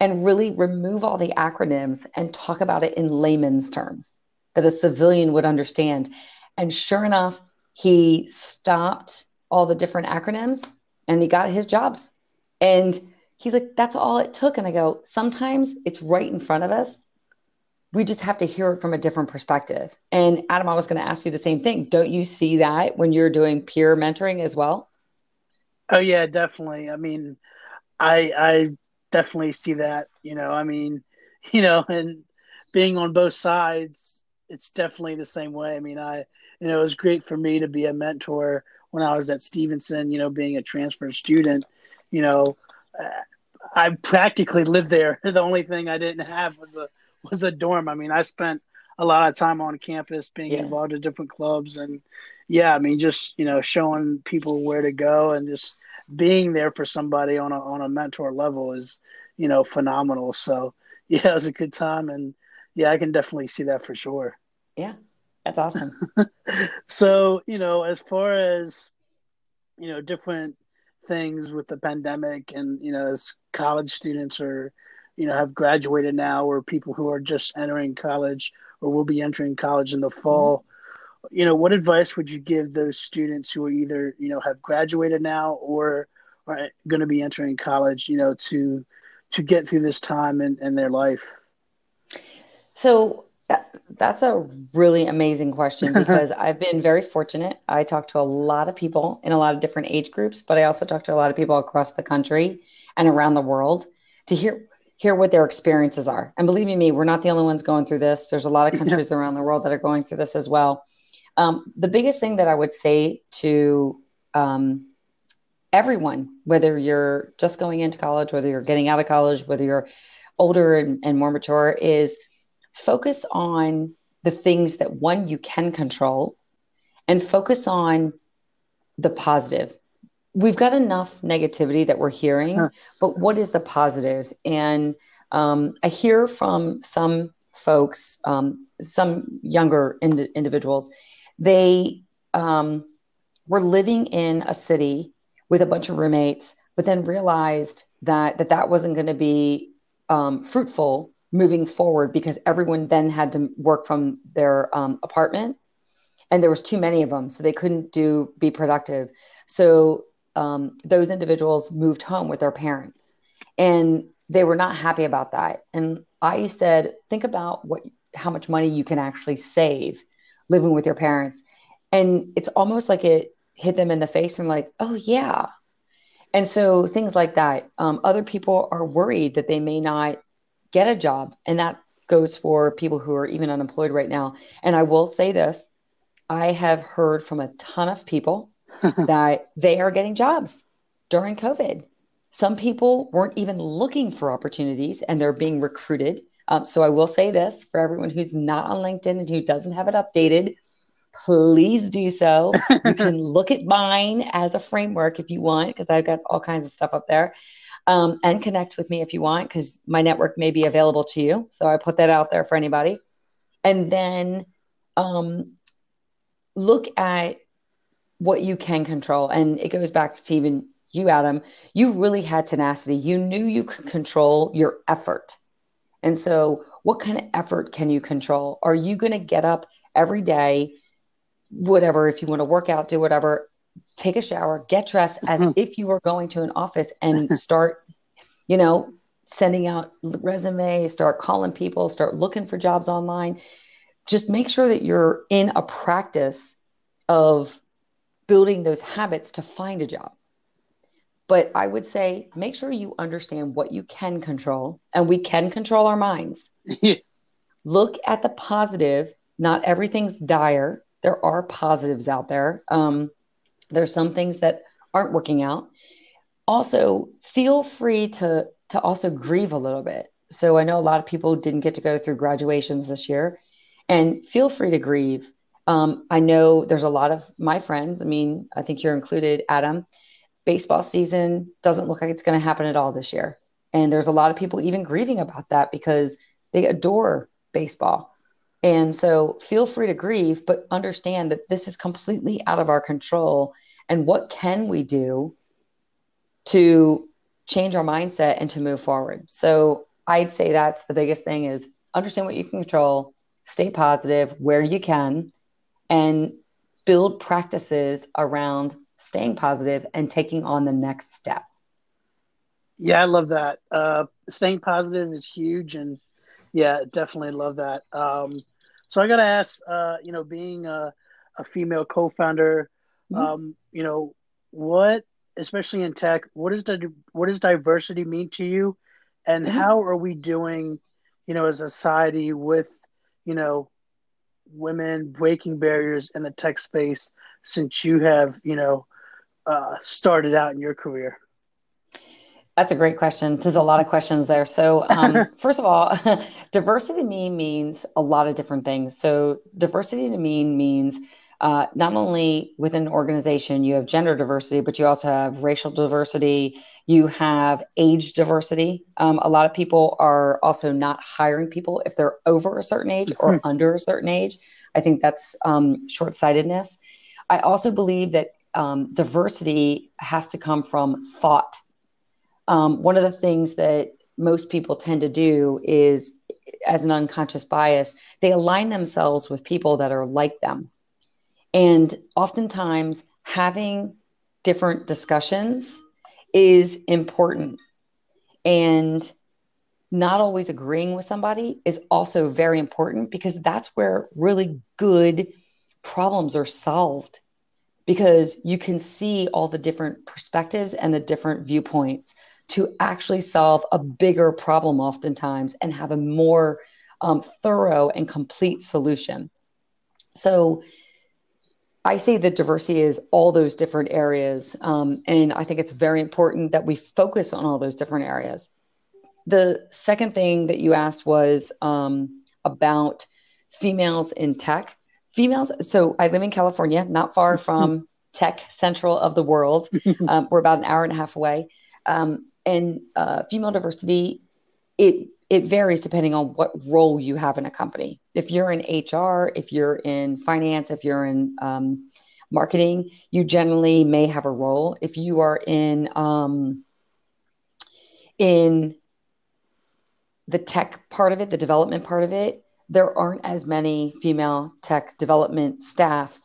B: and really remove all the acronyms and talk about it in layman's terms that a civilian would understand. And sure enough, he stopped all the different acronyms and he got his jobs. And he's like, that's all it took. And I go, sometimes it's right in front of us. We just have to hear it from a different perspective. And Adam, I was going to ask you the same thing. Don't you see that when you're doing peer mentoring as well?
A: Oh yeah, definitely. I mean, I I definitely see that. You know, I mean, [LAUGHS] you know, and being on both sides, it's definitely the same way. I mean, I you know, it was great for me to be a mentor when I was at Stevenson. You know, being a transfer student, you know, uh, I practically lived there. [LAUGHS] The only thing I didn't have was a was a dorm. I mean, I spent a lot of time on campus being yeah. involved in different clubs and yeah, I mean just, you know, showing people where to go and just being there for somebody on a on a mentor level is, you know, phenomenal. So [LAUGHS] yeah, it was a good time and yeah, I can definitely see that for sure.
B: Yeah. That's awesome. [LAUGHS]
A: so, you know, as far as you know, different things with the pandemic and you know as college students are you know have graduated now or people who are just entering college or will be entering college in the fall mm-hmm. you know what advice would you give those students who are either you know have graduated now or are going to be entering college you know to to get through this time in, in their life
B: so that's a really amazing question [LAUGHS] because I've been very fortunate. I talk to a lot of people in a lot of different age groups, but I also talk to a lot of people across the country and around the world to hear hear what their experiences are. And believe me, we're not the only ones going through this. There's a lot of countries around the world that are going through this as well. Um, the biggest thing that I would say to um, everyone, whether you're just going into college, whether you're getting out of college, whether you're older and, and more mature, is focus on the things that one you can control and focus on the positive. We've got enough negativity that we're hearing, huh. but what is the positive? And um, I hear from some folks, um, some younger ind- individuals, they um, were living in a city with a bunch of roommates, but then realized that that, that wasn't going to be um, fruitful moving forward because everyone then had to work from their um, apartment and there was too many of them so they couldn't do be productive so um, those individuals moved home with their parents and they were not happy about that and i said think about what how much money you can actually save living with your parents and it's almost like it hit them in the face and like oh yeah and so things like that um, other people are worried that they may not get a job. And that goes for people who are even unemployed right now. And I will say this I have heard from a ton of people [LAUGHS] that they are getting jobs during COVID. Some people weren't even looking for opportunities and they're being recruited. Um, so I will say this for everyone who's not on LinkedIn and who doesn't have it updated, please do so. you [LAUGHS] can look at mine as a framework if you want, because I've got all kinds of stuff up there um, and connect with me if you want, because my network may be available to you. So I put that out there for anybody. And then um, look at what you can control. And it goes back to even you, Adam. You really had tenacity. You knew you could control your effort. And so, what kind of effort can you control? Are you going to get up every day, whatever, if you want to work out, do whatever, take a shower, get dressed as mm-hmm. if you were going to an office and [LAUGHS] start, you know, sending out resumes, start calling people, start looking for jobs online. Just make sure that you're in a practice of building those habits to find a job. But I would say make sure you understand what you can control, and we can control our minds. [LAUGHS] Look at the positive. Not everything's dire. There are positives out there. Um, there's some things that aren't working out. Also, feel free to to also grieve a little bit. So I know a lot of people didn't get to go through graduations this year, and feel free to grieve. Um, I know there's a lot of my friends. I mean, I think you're included, Adam. Baseball season doesn't look like it's going to happen at all this year, and there's a lot of people even grieving about that because they adore baseball. And so feel free to grieve, but understand that this is completely out of our control. And what can we do to change our mindset and to move forward? So I'd say that's the biggest thing is understand what you can control, stay positive where you can, and build practices around staying positive and taking on the next step.
A: Yeah, I love that. Uh, staying positive is huge, and yeah, definitely love that. Um, so I got to ask, uh, you know, being a, a female co-founder, mm-hmm. um, you know, what, especially in tech, what is the what does diversity mean to you, and mm-hmm. how are we doing, you know, as a society with, you know, women breaking barriers in the tech space since you have, you know, uh, started out in your career?
B: That's a great question. There's a lot of questions there. So, um, [LAUGHS] first of all, [LAUGHS] diversity to me means a lot of different things. So, diversity to me means uh, not only within an organization you have gender diversity, but you also have racial diversity. You have age diversity. Um, a lot of people are also not hiring people if they're over a certain age or mm-hmm. under a certain age. I think that's um, short sightedness. I also believe that um, diversity has to come from thought um, one of the things that most people tend to do is as an unconscious bias they align themselves with people that are like them and oftentimes having different discussions is important and not always agreeing with somebody is also very important because that's where really good problems are solved because you can see all the different perspectives and the different viewpoints to actually solve a bigger problem oftentimes and have a more um, thorough and complete solution. So I say that diversity is all those different areas. Um, and I think it's very important that we focus on all those different areas. The second thing that you asked was um, about females in tech. Females, so I live in California, not far [LAUGHS] from tech central of the world. [LAUGHS] Um, we're about an hour and a half away. Um, and uh, female diversity it it varies depending on what role you have in a company. If you're in hr if you're in finance if you're in um, marketing you generally may have a role. If you are in um, in the tech part of it the development part of it there aren't as many female tech development staff.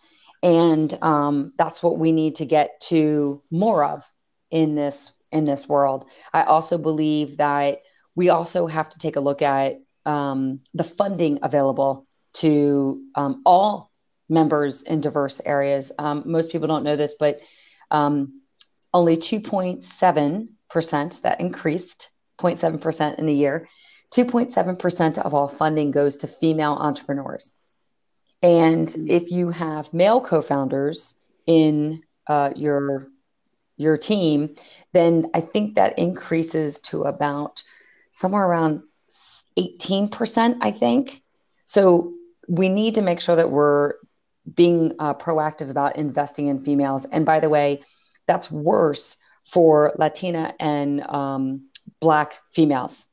B: And um, that's what we need to get to more of in this in this world. I also believe that we also have to take a look at um, the funding available to um, all members in diverse areas. Um, most people don't know this, but um, only 2.7%, that increased 0.7% in a year, 2.7% of all funding goes to female entrepreneurs. And if you have male co founders in uh, your your team, then I think that increases to about somewhere around 18%, I think. So we need to make sure that we're being uh, proactive about investing in females. And by the way, that's worse for Latina and um, Black females.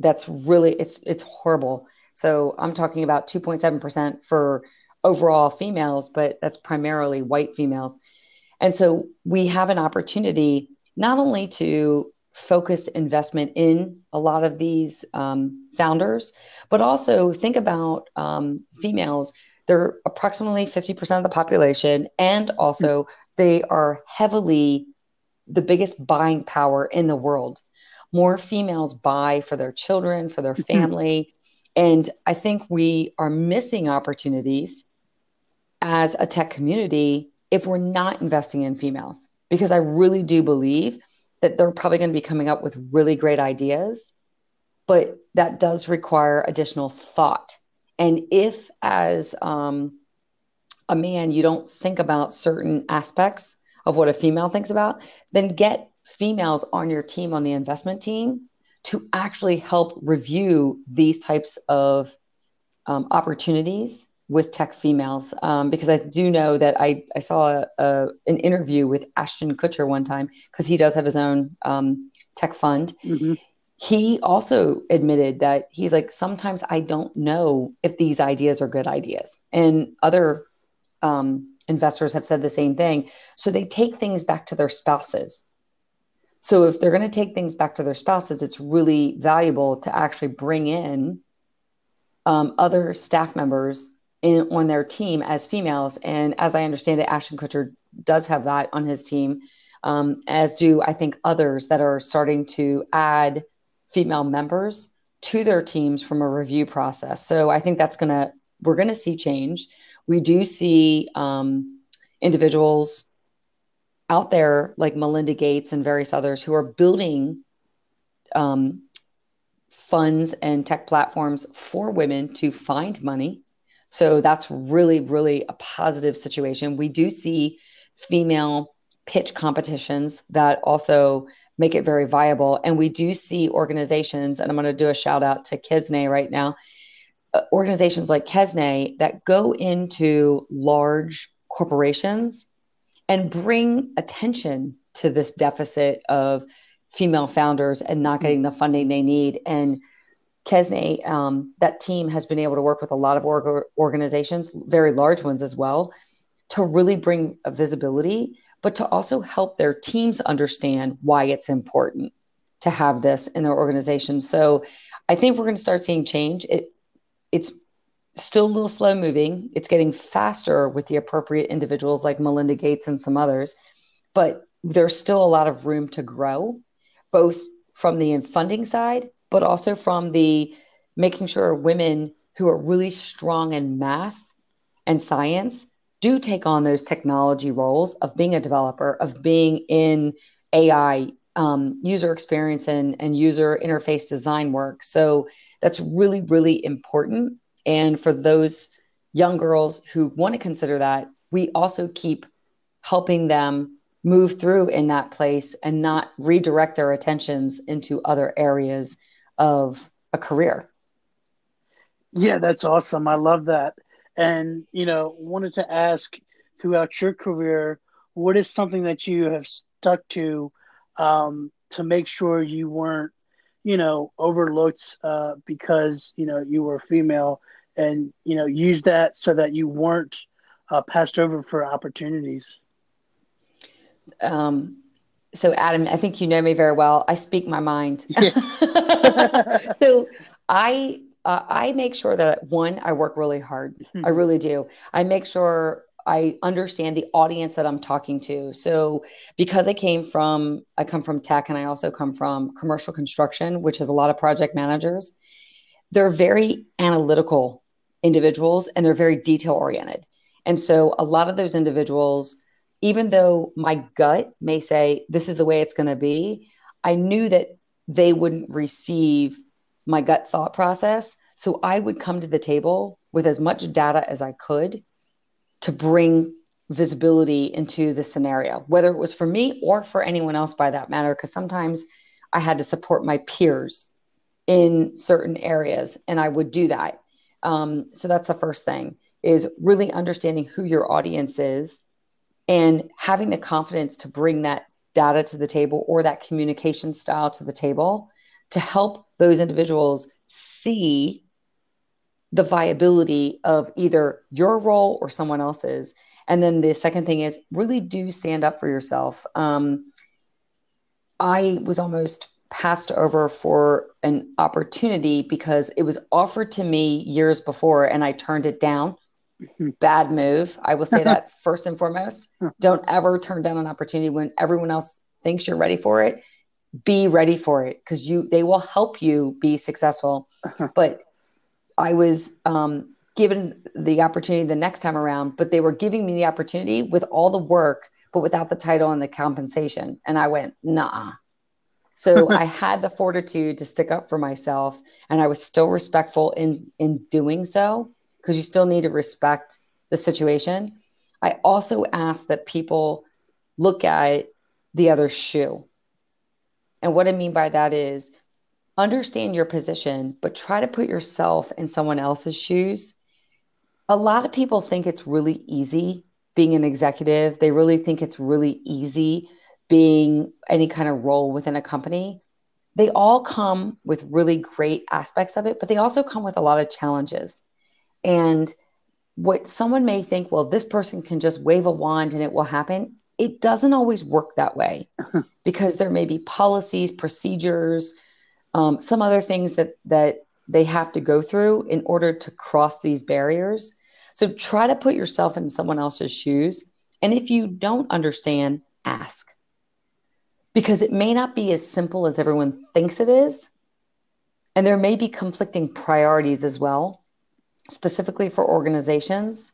B: That's really it's it's horrible. So I'm talking about 2.7% for overall females, but that's primarily white females. And so we have an opportunity not only to focus investment in a lot of these um, founders, but also think about um, females. They're approximately 50% of the population, and also they are heavily the biggest buying power in the world. More females buy for their children, for their family. and I think we are missing opportunities as a tech community if we're not investing in females, because I really do believe that they're probably going to be coming up with really great ideas, but that does require additional thought. And if, as um, a man, you don't think about certain aspects of what a female thinks about, then get females on your team, on the investment team, to actually help review these types of um, opportunities with tech females um, because I do know that I, I saw a, a, an interview with Ashton Kutcher one time because he does have his own um, tech fund. Mm-hmm. He also admitted that he's like, sometimes I don't know if these ideas are good ideas. And other um, investors have said the same thing. So they take things back to their spouses. So if they're going to take things back to their spouses, it's really valuable to actually bring in um, other staff members in on their team as females. And as I understand it, Ashton Kutcher does have that on his team, um, as do I think others that are starting to add female members to their teams from a review process. So I think that's gonna we're gonna see change. We do see um, individuals out there like Melinda Gates and various others who are building um, funds and tech platforms for women to find money. So that's really, really a positive situation. We do see female pitch competitions that also make it very viable. And we do see organizations, and I'm going to do a shout out to Kesne right now, uh, organizations like Kesne that go into large corporations and bring attention to this deficit of female founders and not getting the funding they need. And Kesne, um, that team has been able to work with a lot of org- organizations, very large ones as well, to really bring a visibility, but to also help their teams understand why it's important to have this in their organization. So I think we're going to start seeing change. It, it's still a little slow moving. It's getting faster with the appropriate individuals like Melinda Gates and some others, but there's still a lot of room to grow, both from the funding side, but also from the making sure women who are really strong in math and science do take on those technology roles of being a developer, of being in AI, um, user experience and, and user interface design work. So that's really, really important and for those young girls who want to consider that, we also keep helping them move through in that place and not redirect their attentions into other areas of a career.
A: Yeah, that's awesome. I love that. And, you know, wanted to ask throughout your career, what is something that you have stuck to um, to make sure you weren't, you know, overlooked uh, because, you know, you were female and you know use that so that you weren't uh, passed over for opportunities.
B: Um, so Adam, I think you know me very well. I speak my mind. Yeah. [LAUGHS] [LAUGHS] so I uh, I make sure that one, I work really hard. Mm-hmm. I really do. I make sure I understand the audience that I'm talking to. So because I came from I come from tech and I also come from commercial construction, which has a lot of project managers. They're very analytical individuals and they're very detail oriented. And so a lot of those individuals, even though my gut may say this is the way it's going to be, I knew that they wouldn't receive my gut thought process. So I would come to the table with as much data as I could to bring visibility into the scenario, whether it was for me or for anyone else by that matter, because sometimes I had to support my peers in certain areas and I would do that. Um, so that's the first thing is really understanding who your audience is and having the confidence to bring that data to the table or that communication style to the table to help those individuals see the viability of either your role or someone else's. And then the second thing is really do stand up for yourself. Um, I was almost passed over for an opportunity because it was offered to me years before and I turned it down. Bad move. I will say that [LAUGHS] first and foremost. Don't ever turn down an opportunity when everyone else thinks you're ready for it. Be ready for it because you they will help you be successful. but I was um, given the opportunity the next time around, but they were giving me the opportunity with all the work, but without the title and the compensation. And I went, nah, so [LAUGHS] I had the fortitude to stick up for myself and I was still respectful in in doing so because you still need to respect the situation. I also ask that people look at the other shoe. And what I mean by that is understand your position, but try to put yourself in someone else's shoes. A lot of people think it's really easy being an executive. They really think it's really easy being any kind of role within a company, they all come with really great aspects of it, but they also come with a lot of challenges. And what someone may think, well, this person can just wave a wand and it will happen, it doesn't always work that way [LAUGHS] because there may be policies, procedures, um, some other things that that they have to go through in order to cross these barriers. So try to put yourself in someone else's shoes. And if you don't understand, ask. Because it may not be as simple as everyone thinks it is. And there may be conflicting priorities as well, specifically for organizations.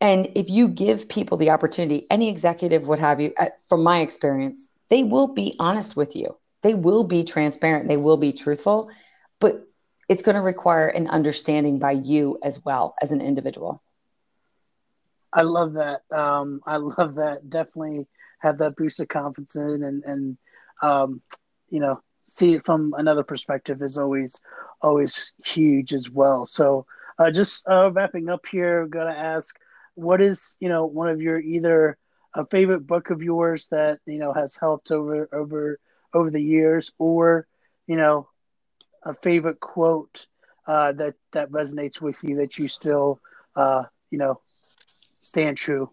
B: And if you give people the opportunity, any executive, what have you, from my experience, they will be honest with you. They will be transparent. They will be truthful, but it's going to require an understanding by you as well as an individual.
A: I love that. Um, I love that. Definitely have that boost of confidence in and, and um, you know, see it from another perspective is always, always huge as well. So uh, just uh, wrapping up here, I'm going to ask, what is, you know, one of your either a favorite book of yours that, you know, has helped over, over, over the years or, you know, a favorite quote uh, that that resonates with you that you still uh, you know stand true?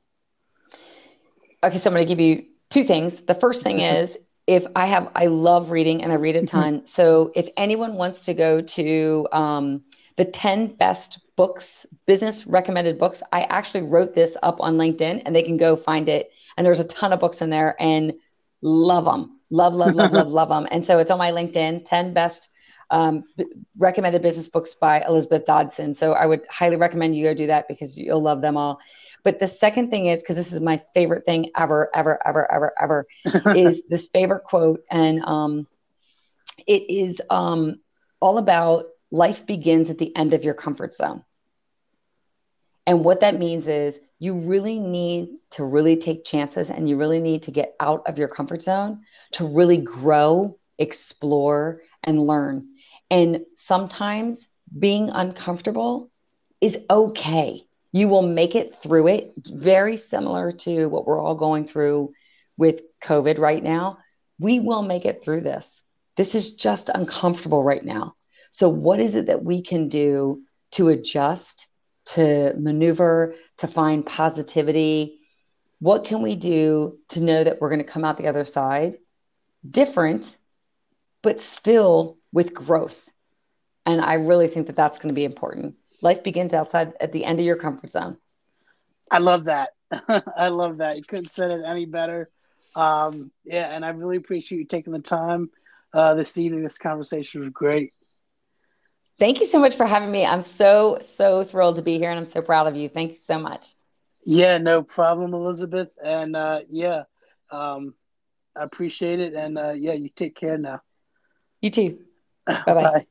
B: Okay, so I'm going to give you two things. The first thing is if I have, I love reading and I read a mm-hmm. ton. so if anyone wants to go to um, the 10 best books, business recommended books, I actually wrote this up on LinkedIn and they can go find it. And there's a ton of books in there and love them. Love, love, love, love, love them. And so it's on my LinkedIn 10 best um, recommended business books by Elizabeth Dodson. So I would highly recommend you go do that because you'll love them all. But the second thing is because this is my favorite thing ever, ever, ever, ever, ever, [LAUGHS] is this favorite quote, and um, it is um, all about life begins at the end of your comfort zone. And what that means is you really need to really take chances and you really need to get out of your comfort zone to really grow, explore, and learn. And sometimes being uncomfortable is okay. You will make it through it. Very similar to what we're all going through with COVID right now. We will make it through this. This is just uncomfortable right now. So, what is it that we can do to adjust, to maneuver, to find positivity? What can we do to know that we're going to come out the other side different, but still with growth. And I really think that that's going to be important. Life begins outside at the end of your comfort zone.
A: I love that. [LAUGHS] I love that. You couldn't said it any better. Um, yeah, and I really appreciate you taking the time uh, this evening. This conversation was great.
B: Thank you so much for having me. I'm so, so thrilled to be here and I'm so proud of you. Thank you so much.
A: Yeah, no problem, Elizabeth. And uh, yeah, um, I appreciate it. And uh, yeah, you take care now.
B: You too. [SIGHS] Bye bye.